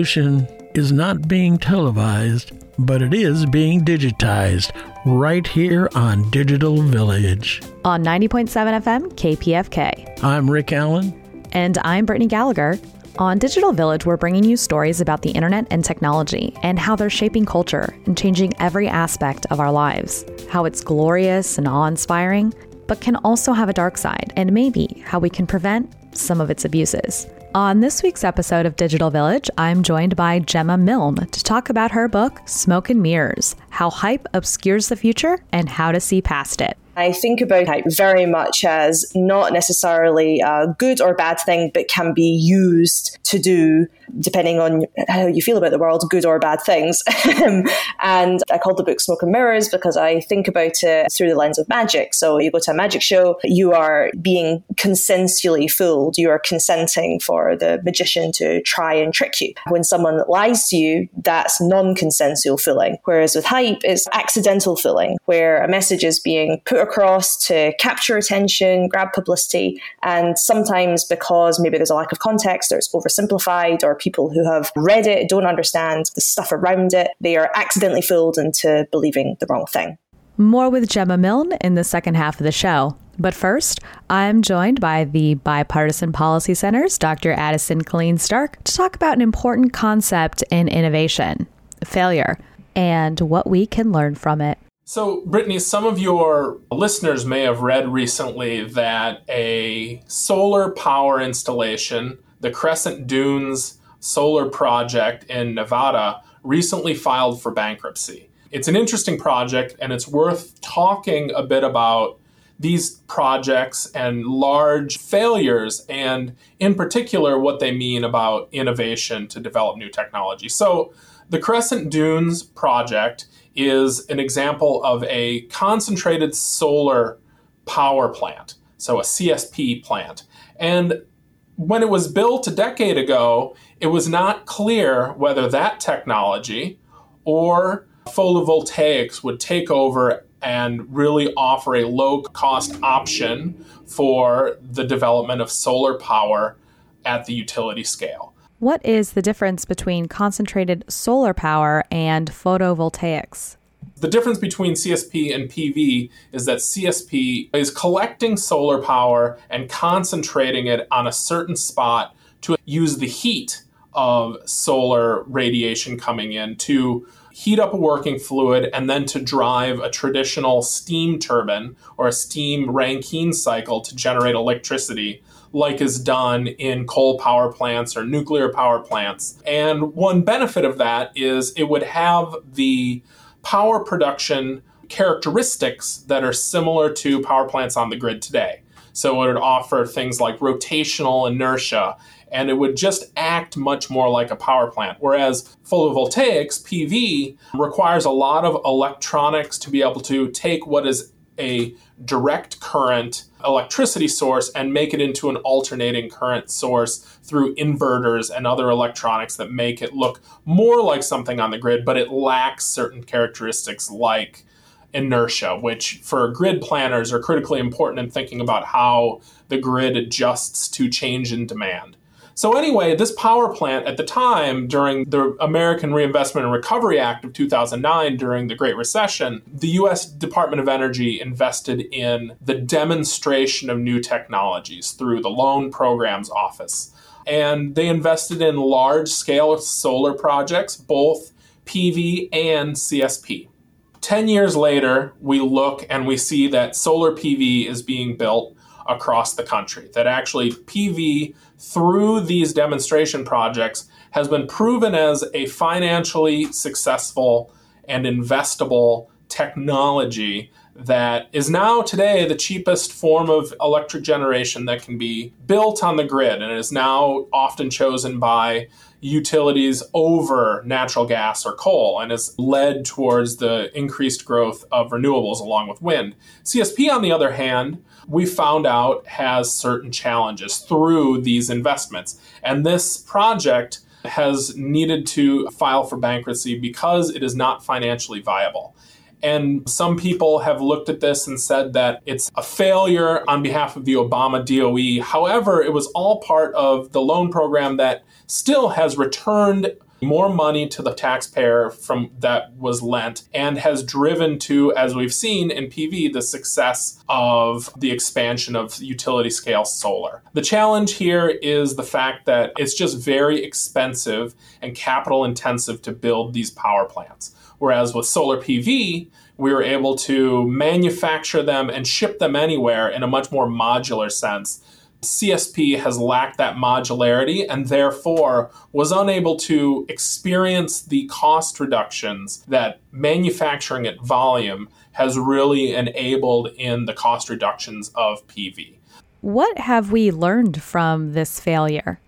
revolution is not being televised, but it is being digitized right here on Digital Village. On 90.7 FM, KPFK. I'm Rick Allen. And I'm Brittany Gallagher. On Digital Village, we're bringing you stories about the internet and technology and how they're shaping culture and changing every aspect of our lives. How it's glorious and awe inspiring, but can also have a dark side, and maybe how we can prevent some of its abuses. On this week's episode of Digital Village, I'm joined by Gemma Milne to talk about her book, Smoke and Mirrors How Hype Obscures the Future and How to See Past It. I think about hype very much as not necessarily a good or bad thing, but can be used to do, depending on how you feel about the world, good or bad things. Um, and I called the book Smoke and Mirrors because I think about it through the lens of magic. So you go to a magic show, you are being consensually fooled, you are consenting for the magician to try and trick you. When someone lies to you, that's non consensual fooling. Whereas with hype, it's accidental fooling, where a message is being put across to capture attention, grab publicity, and sometimes because maybe there's a lack of context or it's oversimplified or people who have read it don't understand the stuff around it, they are accidentally fooled into believing the wrong thing. More with Gemma Milne in the second half of the show. But first, I'm joined by the Bipartisan Policy Center's Dr. Addison Killeen Stark to talk about an important concept in innovation failure and what we can learn from it. So, Brittany, some of your listeners may have read recently that a solar power installation, the Crescent Dunes Solar Project in Nevada, recently filed for bankruptcy. It's an interesting project, and it's worth talking a bit about these projects and large failures, and in particular, what they mean about innovation to develop new technology. So, the Crescent Dunes project is an example of a concentrated solar power plant, so a CSP plant. And when it was built a decade ago, it was not clear whether that technology or photovoltaics would take over and really offer a low cost option for the development of solar power at the utility scale. What is the difference between concentrated solar power and photovoltaics? The difference between CSP and PV is that CSP is collecting solar power and concentrating it on a certain spot to use the heat of solar radiation coming in to heat up a working fluid and then to drive a traditional steam turbine or a steam Rankine cycle to generate electricity like is done in coal power plants or nuclear power plants. And one benefit of that is it would have the power production characteristics that are similar to power plants on the grid today. So it would offer things like rotational inertia and it would just act much more like a power plant. Whereas photovoltaics, PV, requires a lot of electronics to be able to take what is a direct current electricity source and make it into an alternating current source through inverters and other electronics that make it look more like something on the grid, but it lacks certain characteristics like inertia, which for grid planners are critically important in thinking about how the grid adjusts to change in demand. So, anyway, this power plant at the time, during the American Reinvestment and Recovery Act of 2009, during the Great Recession, the US Department of Energy invested in the demonstration of new technologies through the Loan Programs Office. And they invested in large scale solar projects, both PV and CSP. 10 years later, we look and we see that solar PV is being built across the country. That actually PV through these demonstration projects has been proven as a financially successful and investable technology that is now today the cheapest form of electric generation that can be built on the grid and is now often chosen by utilities over natural gas or coal and has led towards the increased growth of renewables along with wind. CSP, on the other hand, we found out has certain challenges through these investments. And this project has needed to file for bankruptcy because it is not financially viable. And some people have looked at this and said that it's a failure on behalf of the Obama DOE. However, it was all part of the loan program that still has returned more money to the taxpayer from that was lent and has driven to as we've seen in PV the success of the expansion of utility scale solar. The challenge here is the fact that it's just very expensive and capital intensive to build these power plants. Whereas with solar PV, we were able to manufacture them and ship them anywhere in a much more modular sense. CSP has lacked that modularity and therefore was unable to experience the cost reductions that manufacturing at volume has really enabled in the cost reductions of PV. What have we learned from this failure?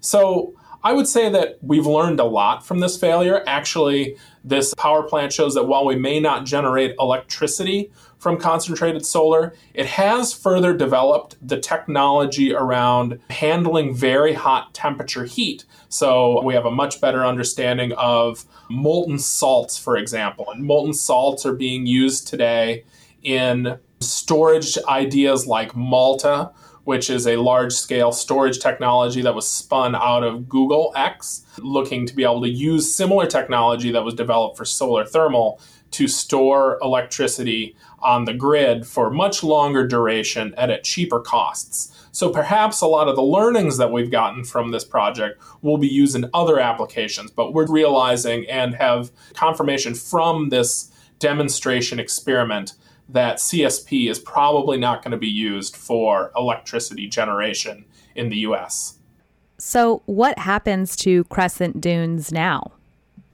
So, I would say that we've learned a lot from this failure. Actually, this power plant shows that while we may not generate electricity from concentrated solar, it has further developed the technology around handling very hot temperature heat. So we have a much better understanding of molten salts, for example. And molten salts are being used today in storage ideas like Malta, which is a large scale storage technology that was spun out of Google X, looking to be able to use similar technology that was developed for solar thermal to store electricity on the grid for much longer duration and at cheaper costs. So perhaps a lot of the learnings that we've gotten from this project will be used in other applications, but we're realizing and have confirmation from this demonstration experiment that CSP is probably not going to be used for electricity generation in the US. So, what happens to Crescent Dunes now?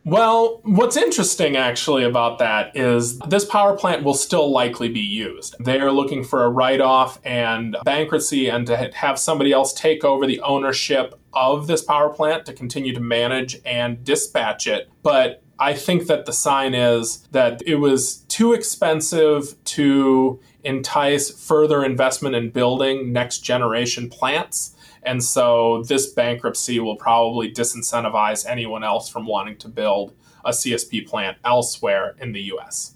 Well, what's interesting actually about that is this power plant will still likely be used. They are looking for a write off and bankruptcy and to have somebody else take over the ownership of this power plant to continue to manage and dispatch it. But I think that the sign is that it was too expensive to entice further investment in building next generation plants. And so this bankruptcy will probably disincentivize anyone else from wanting to build a CSP plant elsewhere in the US.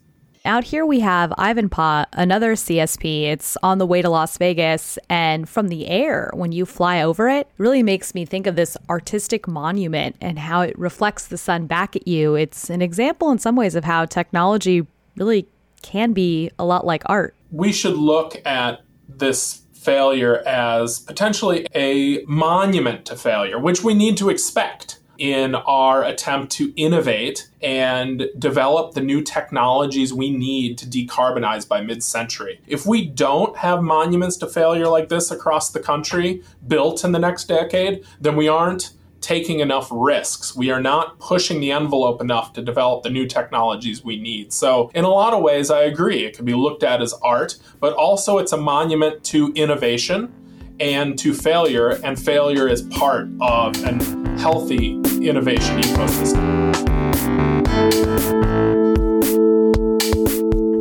Out here we have Ivanpah, another CSP. It's on the way to Las Vegas, and from the air, when you fly over it, really makes me think of this artistic monument and how it reflects the sun back at you. It's an example in some ways of how technology really can be a lot like art. We should look at this failure as potentially a monument to failure, which we need to expect in our attempt to innovate and develop the new technologies we need to decarbonize by mid century. If we don't have monuments to failure like this across the country built in the next decade, then we aren't taking enough risks. We are not pushing the envelope enough to develop the new technologies we need. So, in a lot of ways, I agree. It can be looked at as art, but also it's a monument to innovation and to failure, and failure is part of a healthy innovation ecosystem.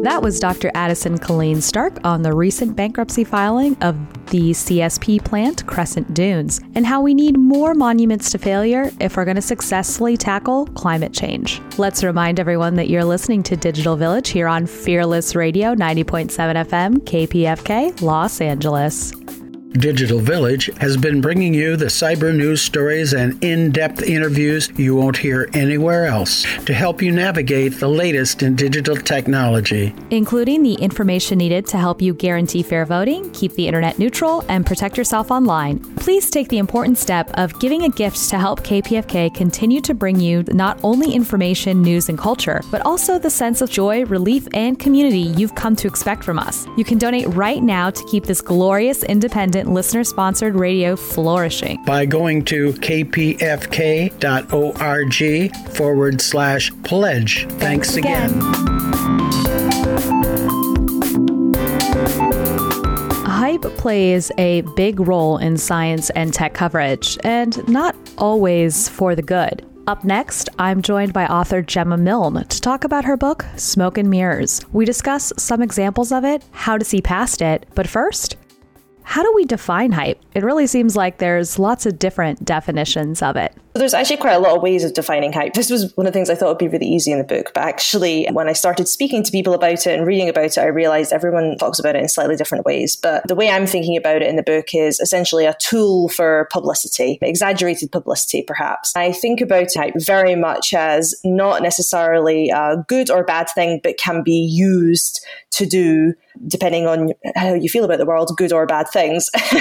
That was Dr. Addison Killeen Stark on the recent bankruptcy filing of the CSP plant, Crescent Dunes, and how we need more monuments to failure if we're going to successfully tackle climate change. Let's remind everyone that you're listening to Digital Village here on Fearless Radio 90.7 FM, KPFK, Los Angeles. Digital Village has been bringing you the cyber news stories and in depth interviews you won't hear anywhere else to help you navigate the latest in digital technology, including the information needed to help you guarantee fair voting, keep the internet neutral, and protect yourself online. Please take the important step of giving a gift to help KPFK continue to bring you not only information, news, and culture, but also the sense of joy, relief, and community you've come to expect from us. You can donate right now to keep this glorious independent independent listener sponsored radio flourishing. By going to kpfk.org forward slash pledge. Thanks, Thanks again. again. Hype plays a big role in science and tech coverage, and not always for the good. Up next, I'm joined by author Gemma Milne to talk about her book, Smoke and Mirrors. We discuss some examples of it, how to see past it, but first, how do we define hype? it really seems like there's lots of different definitions of it. There's actually quite a lot of ways of defining hype. This was one of the things I thought would be really easy in the book, but actually, when I started speaking to people about it and reading about it, I realized everyone talks about it in slightly different ways. But the way I'm thinking about it in the book is essentially a tool for publicity, exaggerated publicity, perhaps. I think about hype very much as not necessarily a good or bad thing, but can be used to do depending on how you feel about the world, good or bad things.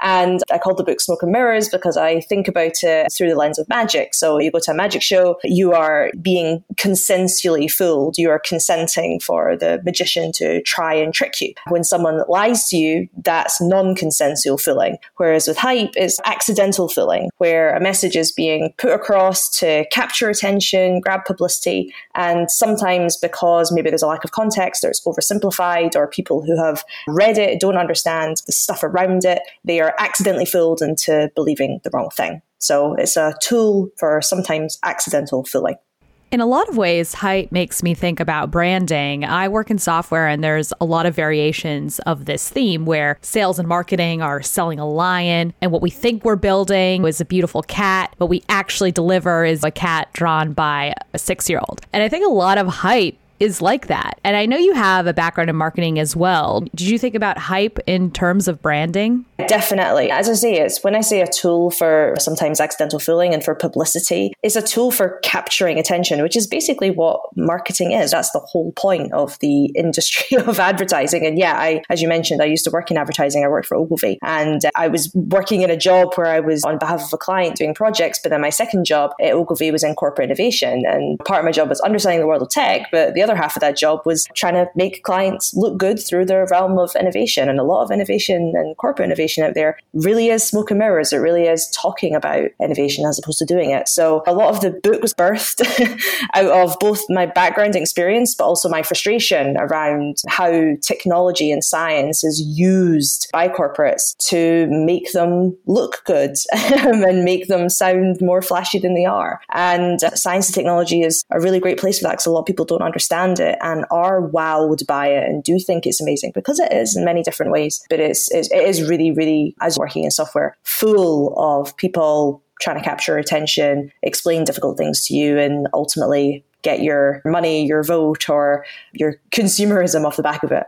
and I called the book Smoke and Mirrors because I think about it through the lens of magic. So you go to a magic show, you are being consensually fooled. You are consenting for the magician to try and trick you. When someone lies to you, that's non consensual fooling. Whereas with hype, it's accidental fooling, where a message is being put across to capture attention, grab publicity, and sometimes because maybe there's a lack of context or it's oversimplified or people who have read it don't understand the stuff around it. They are accidentally fooled into believing the wrong thing. So it's a tool for sometimes accidental fooling. In a lot of ways, hype makes me think about branding. I work in software and there's a lot of variations of this theme where sales and marketing are selling a lion and what we think we're building is a beautiful cat. but we actually deliver is a cat drawn by a six year old. And I think a lot of hype is like that. And I know you have a background in marketing as well. Did you think about hype in terms of branding? Definitely. As I say, it's when I say a tool for sometimes accidental fooling and for publicity, it's a tool for capturing attention, which is basically what marketing is. That's the whole point of the industry of advertising. And yeah, I, as you mentioned, I used to work in advertising. I worked for Ogilvy and I was working in a job where I was on behalf of a client doing projects. But then my second job at Ogilvy was in corporate innovation. And part of my job was understanding the world of tech, but the other half of that job was trying to make clients look good through their realm of innovation. And a lot of innovation and corporate innovation out there really is smoke and mirrors. It really is talking about innovation as opposed to doing it. So a lot of the book was birthed out of both my background experience, but also my frustration around how technology and science is used by corporates to make them look good and make them sound more flashy than they are. And science and technology is a really great place for that because a lot of people don't understand understand it and are wowed by it and do think it's amazing because it is in many different ways. But it's, it is really, really, as working in software, full of people trying to capture attention, explain difficult things to you, and ultimately get your money, your vote, or your consumerism off the back of it.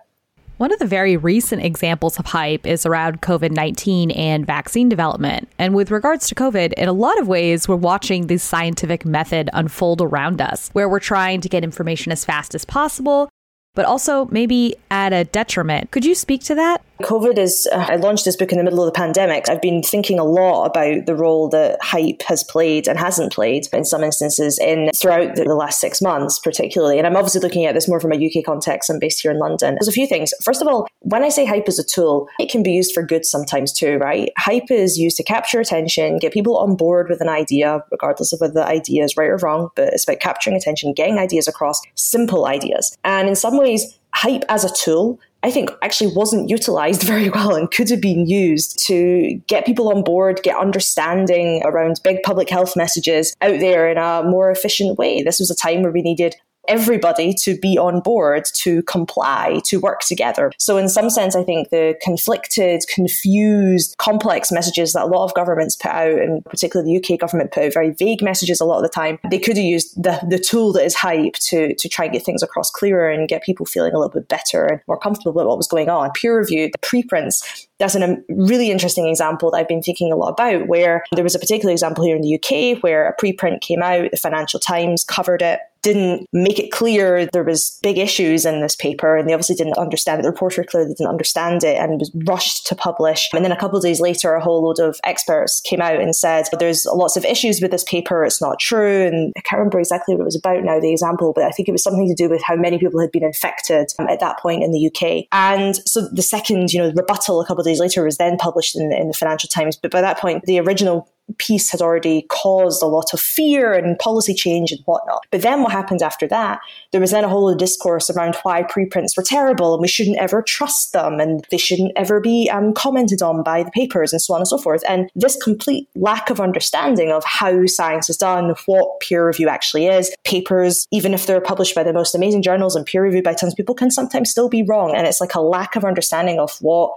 One of the very recent examples of hype is around COVID 19 and vaccine development. And with regards to COVID, in a lot of ways, we're watching the scientific method unfold around us, where we're trying to get information as fast as possible, but also maybe at a detriment. Could you speak to that? COVID is, uh, I launched this book in the middle of the pandemic. I've been thinking a lot about the role that hype has played and hasn't played in some instances in throughout the, the last six months, particularly. And I'm obviously looking at this more from a UK context. I'm based here in London. There's a few things. First of all, when I say hype is a tool, it can be used for good sometimes too, right? Hype is used to capture attention, get people on board with an idea, regardless of whether the idea is right or wrong, but it's about capturing attention, getting ideas across, simple ideas. And in some ways, hype as a tool I think actually wasn't utilized very well and could have been used to get people on board, get understanding around big public health messages out there in a more efficient way. This was a time where we needed everybody to be on board, to comply, to work together. So, in some sense, I think the conflicted, confused, complex messages that a lot of governments put out, and particularly the UK government put out very vague messages a lot of the time, they could have used the, the tool that is hype to, to try and get things across clearer and get people feeling a little bit better and more comfortable with what was going on. Peer review, the preprints, that's a um, really interesting example that I've been thinking a lot about, where there was a particular example here in the UK where a preprint came out, the Financial Times covered it, didn't make it clear there was big issues in this paper and they obviously didn't understand it. The reporter clearly didn't understand it and was rushed to publish. And then a couple of days later, a whole load of experts came out and said, there's lots of issues with this paper. It's not true. And I can't remember exactly what it was about now, the example, but I think it was something to do with how many people had been infected um, at that point in the UK. And so the second, you know, rebuttal a couple of days later was then published in, in the Financial Times. But by that point, the original piece had already caused a lot of fear and policy change and whatnot. But then what happened after that? There was then a whole discourse around why preprints were terrible and we shouldn't ever trust them and they shouldn't ever be um, commented on by the papers and so on and so forth. And this complete lack of understanding of how science is done, what peer review actually is. Papers, even if they're published by the most amazing journals and peer reviewed by tons of people, can sometimes still be wrong. And it's like a lack of understanding of what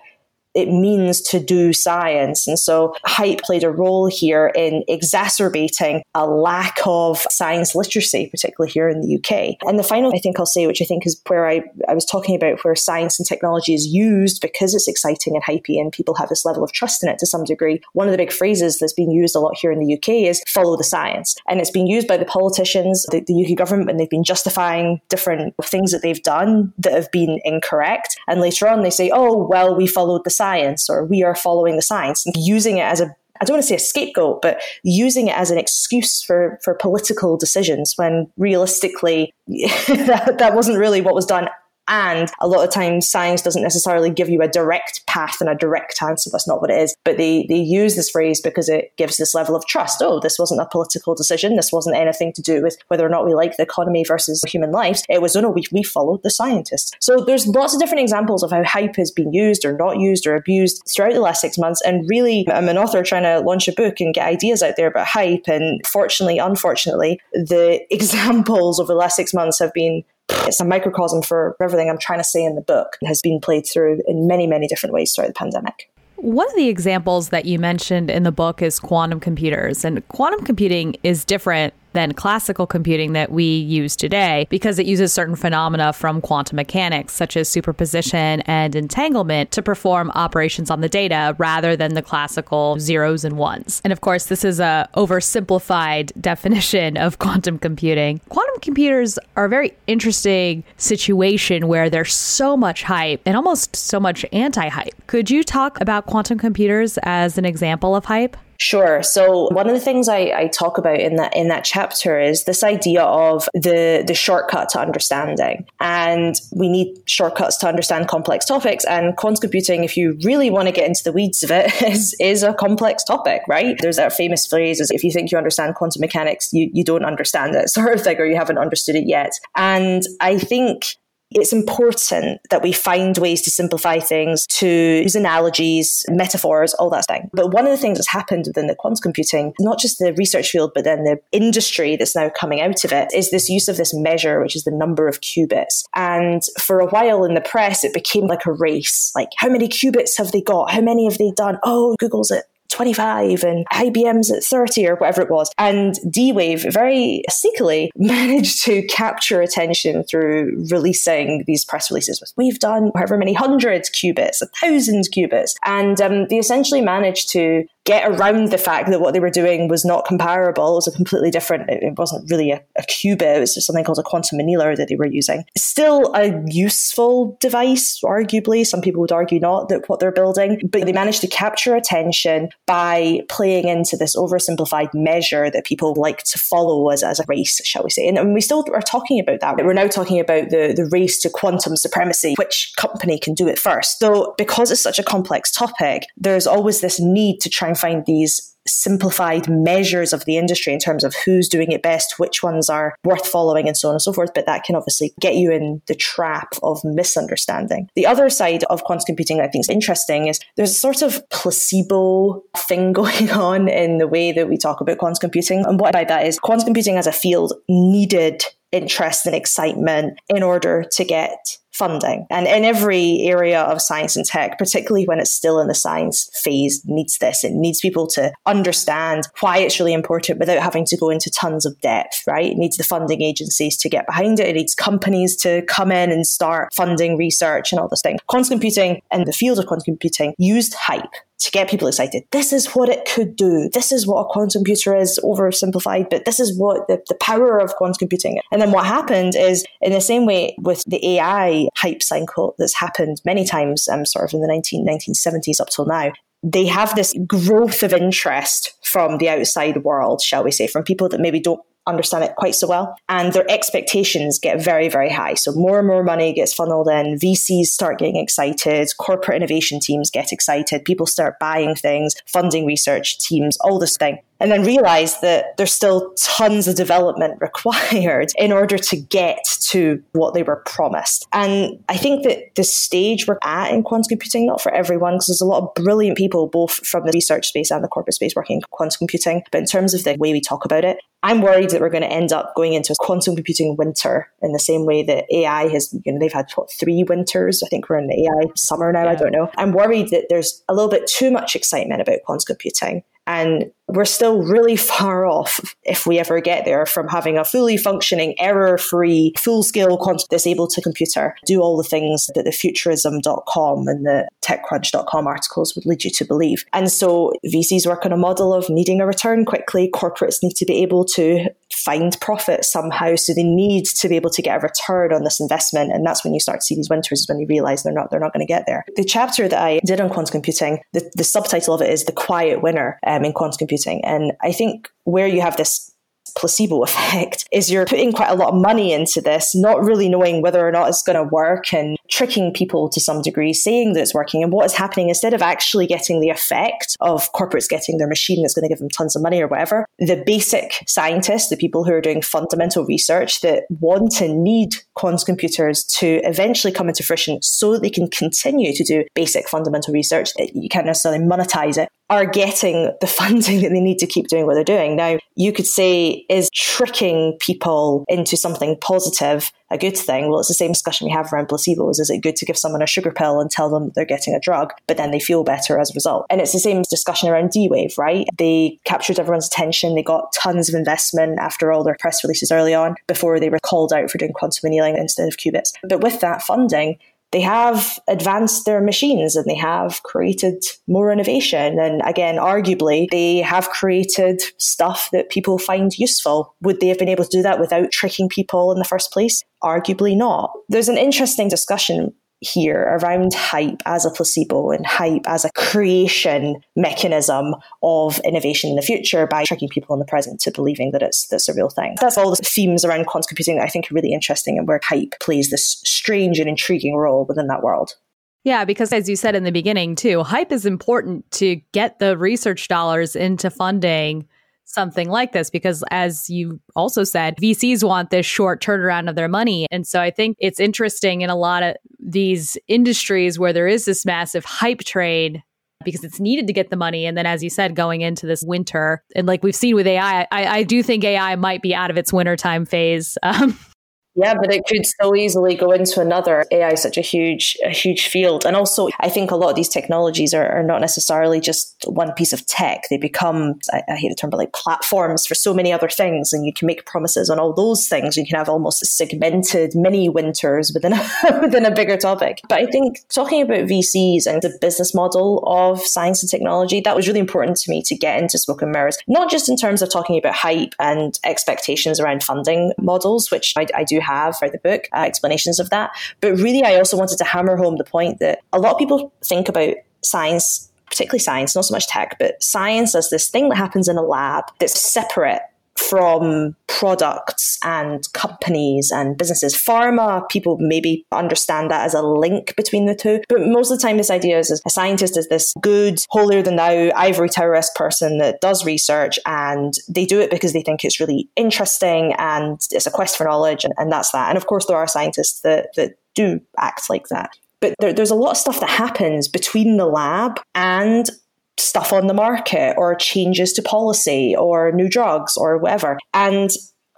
it means to do science. And so hype played a role here in exacerbating a lack of science literacy, particularly here in the UK. And the final I think I'll say, which I think is where I, I was talking about where science and technology is used because it's exciting and hypey and people have this level of trust in it to some degree. One of the big phrases that's being used a lot here in the UK is follow the science. And it's being used by the politicians, the, the UK government, and they've been justifying different things that they've done that have been incorrect. And later on, they say, oh, well, we followed the science or we are following the science, using it as a I don't want to say a scapegoat, but using it as an excuse for, for political decisions when realistically that, that wasn't really what was done and a lot of times science doesn't necessarily give you a direct path and a direct answer. That's not what it is. But they, they use this phrase because it gives this level of trust. Oh, this wasn't a political decision. This wasn't anything to do with whether or not we like the economy versus human lives. It was, oh no, we, we followed the scientists. So there's lots of different examples of how hype has been used or not used or abused throughout the last six months. And really, I'm an author trying to launch a book and get ideas out there about hype. And fortunately, unfortunately, the examples over the last six months have been it's a microcosm for everything I'm trying to say in the book has been played through in many, many different ways throughout the pandemic. One of the examples that you mentioned in the book is quantum computers. And quantum computing is different than classical computing that we use today because it uses certain phenomena from quantum mechanics, such as superposition and entanglement, to perform operations on the data rather than the classical zeros and ones. And of course, this is a oversimplified definition of quantum computing. Quantum computers are a very interesting situation where there's so much hype and almost so much anti hype. Could you talk about quantum computers as an example of hype? Sure. So one of the things I, I, talk about in that in that chapter is this idea of the the shortcut to understanding, and we need shortcuts to understand complex topics. And quantum computing, if you really want to get into the weeds of it, is is a complex topic, right? There's that famous phrase: "Is if you think you understand quantum mechanics, you you don't understand it," sort of thing, or you haven't understood it yet. And I think it's important that we find ways to simplify things, to use analogies, metaphors, all that thing. But one of the things that's happened within the quantum computing, not just the research field, but then the industry that's now coming out of it, is this use of this measure, which is the number of qubits. And for a while in the press, it became like a race. Like, how many qubits have they got? How many have they done? Oh, Google's at 25 and IBM's at 30 or whatever it was. And D Wave very sneakily managed to capture attention through releasing these press releases with we've done however many hundreds qubits, a thousand qubits. And um, they essentially managed to get around the fact that what they were doing was not comparable. It was a completely different, it wasn't really a, a qubit, it was just something called a quantum annealer that they were using. Still a useful device, arguably. Some people would argue not that what they're building, but they managed to capture attention by playing into this oversimplified measure that people like to follow as, as a race, shall we say. And, and we still are talking about that. We're now talking about the, the race to quantum supremacy, which company can do it first. So because it's such a complex topic, there's always this need to try and find these simplified measures of the industry in terms of who's doing it best, which ones are worth following, and so on and so forth. But that can obviously get you in the trap of misunderstanding. The other side of quantum computing I think is interesting is there's a sort of placebo thing going on in the way that we talk about quantum computing. And what i by that is quantum computing as a field needed interest and excitement in order to get funding. And in every area of science and tech, particularly when it's still in the science phase, needs this. It needs people to understand why it's really important without having to go into tons of depth, right? It needs the funding agencies to get behind it. It needs companies to come in and start funding research and all this thing. Quantum computing and the field of quantum computing used hype to get people excited. This is what it could do. This is what a quantum computer is oversimplified, but this is what the, the power of quantum computing. And then what happened is in the same way with the AI hype cycle that's happened many times, um, sort of in the 19, 1970s up till now, they have this growth of interest from the outside world, shall we say, from people that maybe don't understand it quite so well. And their expectations get very, very high. So more and more money gets funneled in. VCs start getting excited. Corporate innovation teams get excited. People start buying things, funding research teams, all this thing. And then realize that there's still tons of development required in order to get to what they were promised. And I think that the stage we're at in quantum computing, not for everyone, because there's a lot of brilliant people, both from the research space and the corporate space, working in quantum computing. But in terms of the way we talk about it, I'm worried that we're going to end up going into a quantum computing winter in the same way that AI has, you know, they've had what, three winters. I think we're in the AI summer now. Yeah. I don't know. I'm worried that there's a little bit too much excitement about quantum computing and we're still really far off, if we ever get there, from having a fully functioning, error free, full scale quantum disabled to computer do all the things that the futurism.com and the techcrunch.com articles would lead you to believe. And so VCs work on a model of needing a return quickly. Corporates need to be able to find profit somehow. So they need to be able to get a return on this investment. And that's when you start to see these winters is when you realize they're not, they're not going to get there. The chapter that I did on quantum computing, the, the subtitle of it is The Quiet Winner um, in Quantum Computing. And I think where you have this placebo effect is you're putting quite a lot of money into this, not really knowing whether or not it's going to work and tricking people to some degree, saying that it's working. And what is happening instead of actually getting the effect of corporates getting their machine that's going to give them tons of money or whatever, the basic scientists, the people who are doing fundamental research that want and need quantum computers to eventually come into fruition so that they can continue to do basic fundamental research, eh, you can't necessarily monetize it, are getting the funding that they need to keep doing what they're doing. Now, you could say, is tricking people into something positive a good thing? Well, it's the same discussion we have around placebos. Is it good to give someone a sugar pill and tell them they're getting a drug, but then they feel better as a result? And it's the same discussion around D Wave, right? They captured everyone's attention. They got tons of investment after all their press releases early on before they were called out for doing quantum annealing instead of qubits. But with that funding, they have advanced their machines and they have created more innovation. And again, arguably, they have created stuff that people find useful. Would they have been able to do that without tricking people in the first place? Arguably not. There's an interesting discussion here around hype as a placebo and hype as a creation mechanism of innovation in the future by tricking people in the present to believing that it's that's a real thing. That's all the themes around quantum computing that I think are really interesting and where hype plays this strange and intriguing role within that world. Yeah, because as you said in the beginning too, hype is important to get the research dollars into funding something like this because as you also said VCs want this short turnaround of their money. And so I think it's interesting in a lot of these industries where there is this massive hype trade because it's needed to get the money. And then as you said going into this winter and like we've seen with AI I, I do think AI might be out of its wintertime phase. Um, yeah, but it could so easily go into another. AI is such a huge, a huge field. And also, I think a lot of these technologies are, are not necessarily just one piece of tech. They become, I, I, hate the term, but like platforms for so many other things. And you can make promises on all those things. You can have almost segmented mini winters within a, within a bigger topic. But I think talking about VCs and the business model of science and technology, that was really important to me to get into Smoke and Mirrors, not just in terms of talking about hype and expectations around funding models, which I, I do have for the book, uh, explanations of that. But really, I also wanted to hammer home the point that a lot of people think about science particularly science, not so much tech, but science as this thing that happens in a lab that's separate from products and companies and businesses. Pharma, people maybe understand that as a link between the two. But most of the time, this idea is a scientist is this good, holier than thou, ivory tower person that does research and they do it because they think it's really interesting and it's a quest for knowledge and, and that's that. And of course, there are scientists that, that do act like that. But there, there's a lot of stuff that happens between the lab and stuff on the market or changes to policy or new drugs or whatever. And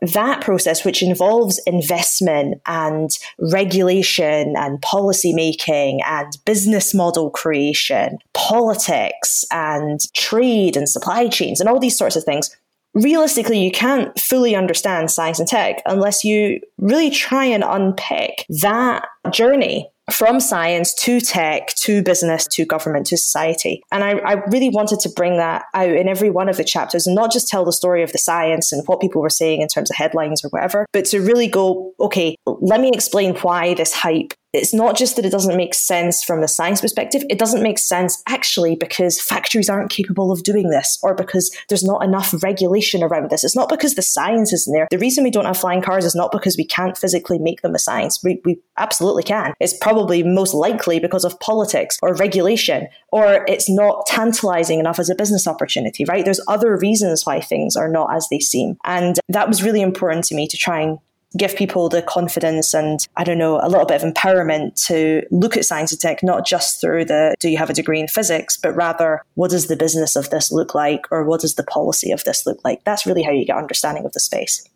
that process, which involves investment and regulation and policy making and business model creation, politics and trade and supply chains and all these sorts of things, realistically, you can't fully understand science and tech unless you really try and unpick that journey from science to tech to business to government to society. And I, I, really wanted to bring that out in every one of the chapters and not just tell the story of the science and what people were saying in terms of headlines or whatever, but to really go, okay, let me explain why this hype it's not just that it doesn't make sense from a science perspective, it doesn't make sense actually because factories aren't capable of doing this or because there's not enough regulation around this. It's not because the science isn't there. The reason we don't have flying cars is not because we can't physically make them a science. We, we absolutely can. It's probably most likely because of politics or regulation, or it's not tantalizing enough as a business opportunity, right? There's other reasons why things are not as they seem. And that was really important to me to try and give people the confidence and I don't know a little bit of empowerment to look at science and tech not just through the do you have a degree in physics but rather what does the business of this look like or what does the policy of this look like that's really how you get understanding of the space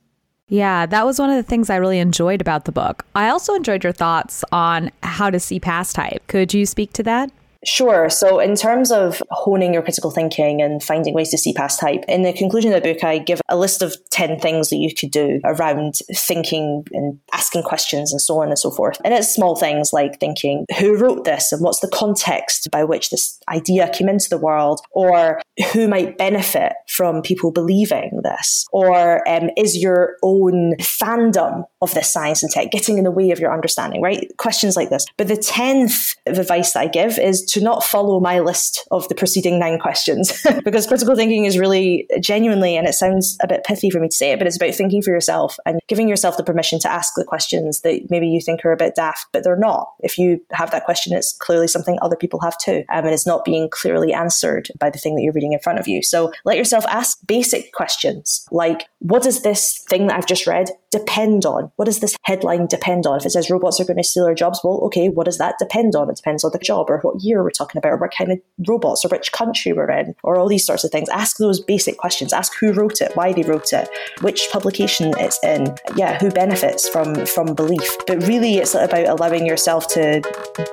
yeah, that was one of the things I really enjoyed about the book. I also enjoyed your thoughts on how to see past type. Could you speak to that? Sure. So, in terms of honing your critical thinking and finding ways to see past type, in the conclusion of the book, I give a list of 10 things that you could do around thinking and asking questions and so on and so forth. And it's small things like thinking, who wrote this and what's the context by which this idea came into the world, or who might benefit from people believing this, or um, is your own fandom of this science and tech getting in the way of your understanding, right? Questions like this. But the 10th advice that I give is to not follow my list of the preceding nine questions because critical thinking is really genuinely, and it sounds a bit pithy for me to say it, but it's about thinking for yourself and giving yourself the permission to ask the questions that maybe you think are a bit daft, but they're not. If you have that question, it's clearly something other people have too. Um, and it's not being clearly answered by the thing that you're reading in front of you. So let yourself ask basic questions like, what does this thing that I've just read depend on? What does this headline depend on? If it says robots are going to steal our jobs, well, okay, what does that depend on? It depends on the job or what year we're talking about, or what kind of robots, or which country we're in, or all these sorts of things. Ask those basic questions. Ask who wrote it, why they wrote it, which publication it's in, yeah, who benefits from from belief. But really, it's about allowing yourself to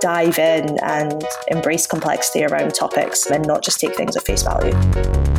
dive in and embrace complexity around topics and not just take things at face value.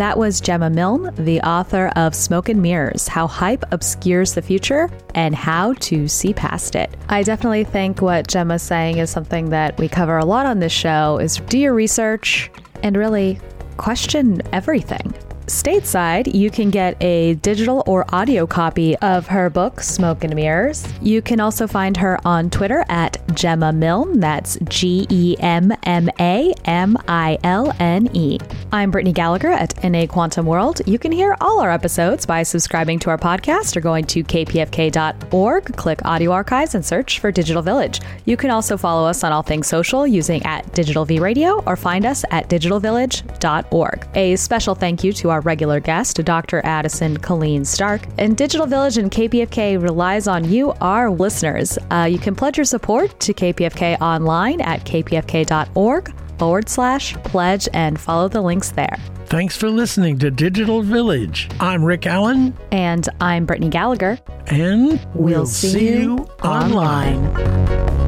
That was Gemma Milne, the author of Smoke and Mirrors How Hype Obscures the Future and How to See Past It. I definitely think what Gemma's saying is something that we cover a lot on this show is do your research and really question everything stateside, you can get a digital or audio copy of her book, Smoke and Mirrors. You can also find her on Twitter at Gemma Milne. That's G E M M A M I L N E. I'm Brittany Gallagher at NA Quantum World. You can hear all our episodes by subscribing to our podcast or going to kpfk.org, click audio archives, and search for Digital Village. You can also follow us on all things social using at Digital V Radio or find us at digitalvillage.org. A special thank you to our regular guest, Dr. Addison Killeen Stark. And Digital Village and KPFK relies on you, our listeners. Uh, you can pledge your support to KPFK online at kpfk.org forward slash pledge and follow the links there. Thanks for listening to Digital Village. I'm Rick Allen. And I'm Brittany Gallagher. And we'll, we'll see, see, you online. online.